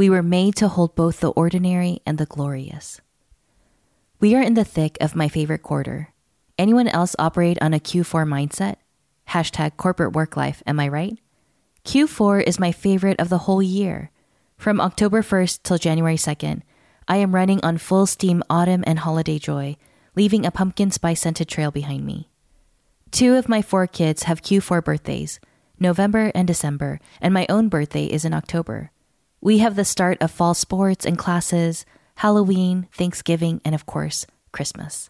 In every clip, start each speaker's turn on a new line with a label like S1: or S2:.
S1: we were made to hold both the ordinary and the glorious. We are in the thick of my favorite quarter. Anyone else operate on a Q4 mindset? Hashtag corporate work life, am I right? Q4 is my favorite of the whole year. From October 1st till January 2nd, I am running on full steam autumn and holiday joy, leaving a pumpkin spice scented trail behind me. Two of my four kids have Q4 birthdays, November and December, and my own birthday is in October. We have the start of fall sports and classes, Halloween, Thanksgiving, and of course, Christmas.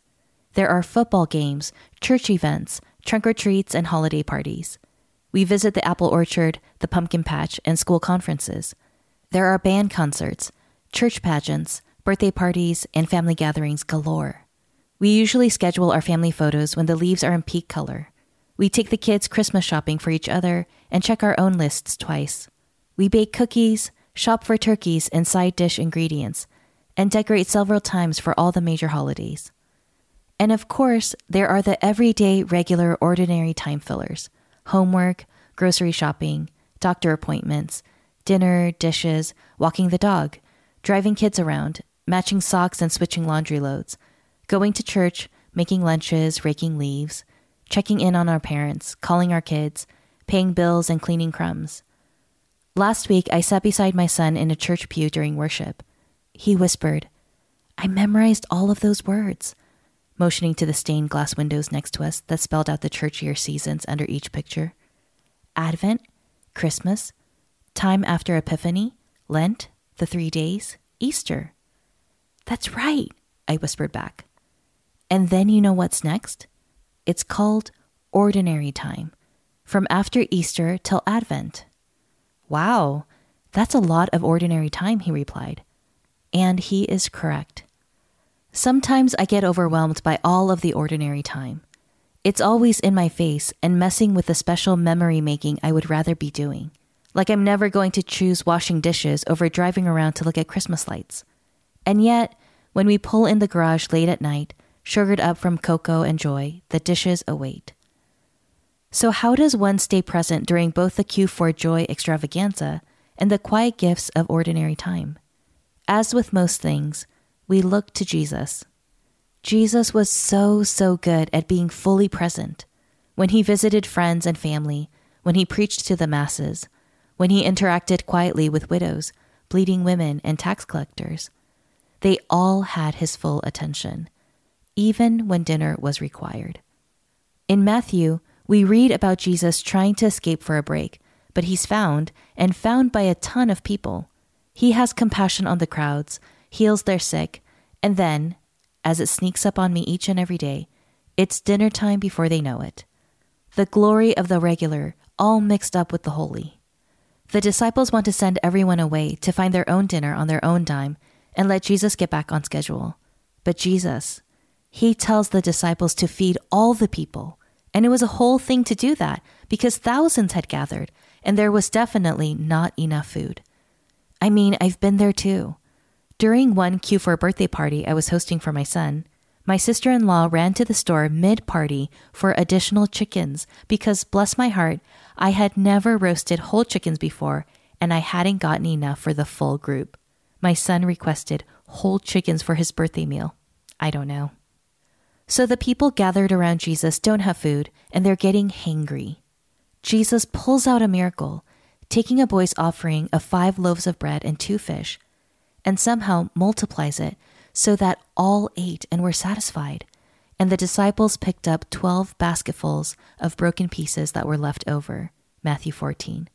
S1: There are football games, church events, trunk or treats, and holiday parties. We visit the apple orchard, the pumpkin patch, and school conferences. There are band concerts, church pageants, birthday parties, and family gatherings galore. We usually schedule our family photos when the leaves are in peak color. We take the kids Christmas shopping for each other and check our own lists twice. We bake cookies, shop for turkeys and side dish ingredients, and decorate several times for all the major holidays. And of course, there are the everyday, regular, ordinary time fillers homework, grocery shopping, doctor appointments, dinner, dishes, walking the dog, driving kids around, matching socks and switching laundry loads, going to church, making lunches, raking leaves, checking in on our parents, calling our kids, paying bills, and cleaning crumbs. Last week, I sat beside my son in a church pew during worship. He whispered, I memorized all of those words, motioning to the stained glass windows next to us that spelled out the church year seasons under each picture Advent, Christmas, time after Epiphany, Lent, the three days, Easter. That's right, I whispered back. And then you know what's next? It's called ordinary time, from after Easter till Advent. Wow, that's a lot of ordinary time, he replied. And he is correct. Sometimes I get overwhelmed by all of the ordinary time. It's always in my face and messing with the special memory making I would rather be doing. Like I'm never going to choose washing dishes over driving around to look at Christmas lights. And yet, when we pull in the garage late at night, sugared up from cocoa and joy, the dishes await. So, how does one stay present during both the Q4 joy extravaganza and the quiet gifts of ordinary time? As with most things, we look to Jesus. Jesus was so, so good at being fully present. When he visited friends and family, when he preached to the masses, when he interacted quietly with widows, bleeding women, and tax collectors, they all had his full attention, even when dinner was required. In Matthew, we read about Jesus trying to escape for a break, but he's found, and found by a ton of people. He has compassion on the crowds, heals their sick, and then, as it sneaks up on me each and every day, it's dinner time before they know it. The glory of the regular, all mixed up with the holy. The disciples want to send everyone away to find their own dinner on their own dime and let Jesus get back on schedule. But Jesus, he tells the disciples to feed all the people. And it was a whole thing to do that because thousands had gathered and there was definitely not enough food. I mean, I've been there too. During one Q4 birthday party I was hosting for my son, my sister in law ran to the store mid party for additional chickens because, bless my heart, I had never roasted whole chickens before and I hadn't gotten enough for the full group. My son requested whole chickens for his birthday meal. I don't know. So the people gathered around Jesus don't have food and they're getting hangry. Jesus pulls out a miracle, taking a boy's offering of five loaves of bread and two fish, and somehow multiplies it so that all ate and were satisfied. And the disciples picked up 12 basketfuls of broken pieces that were left over. Matthew 14.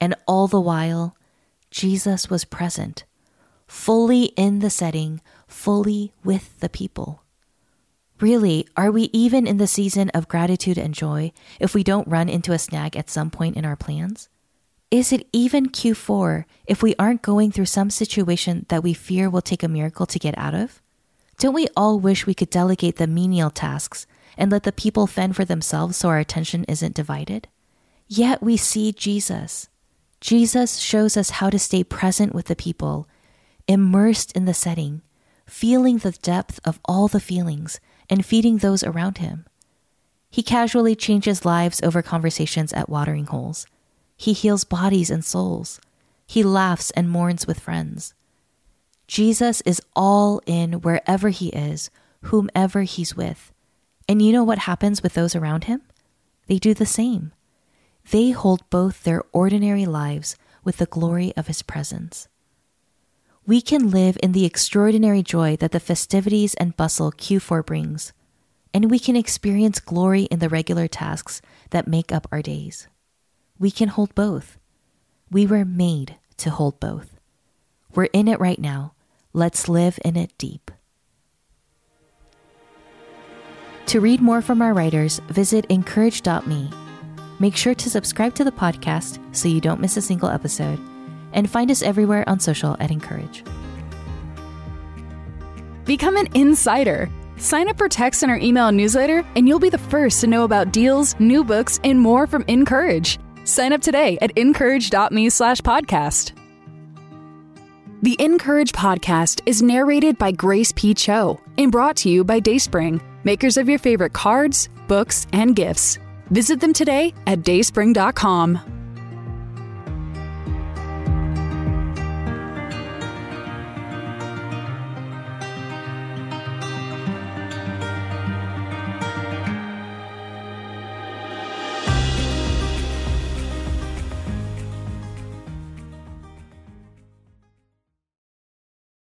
S1: And all the while, Jesus was present, fully in the setting, fully with the people. Really, are we even in the season of gratitude and joy if we don't run into a snag at some point in our plans? Is it even Q4 if we aren't going through some situation that we fear will take a miracle to get out of? Don't we all wish we could delegate the menial tasks and let the people fend for themselves so our attention isn't divided? Yet we see Jesus. Jesus shows us how to stay present with the people, immersed in the setting, feeling the depth of all the feelings, and feeding those around him. He casually changes lives over conversations at watering holes. He heals bodies and souls. He laughs and mourns with friends. Jesus is all in wherever he is, whomever he's with. And you know what happens with those around him? They do the same. They hold both their ordinary lives with the glory of his presence. We can live in the extraordinary joy that the festivities and bustle Q4 brings, and we can experience glory in the regular tasks that make up our days. We can hold both. We were made to hold both. We're in it right now. Let's live in it deep. To read more from our writers, visit incourage.me. Make sure to subscribe to the podcast so you don't miss a single episode, and find us everywhere on social at Encourage.
S2: Become an insider. Sign up for text in our email newsletter, and you'll be the first to know about deals, new books, and more from Encourage. Sign up today at incourage.me slash podcast. The Encourage podcast is narrated by Grace P. Cho and brought to you by Dayspring, makers of your favorite cards, books, and gifts. Visit them today at dayspring.com.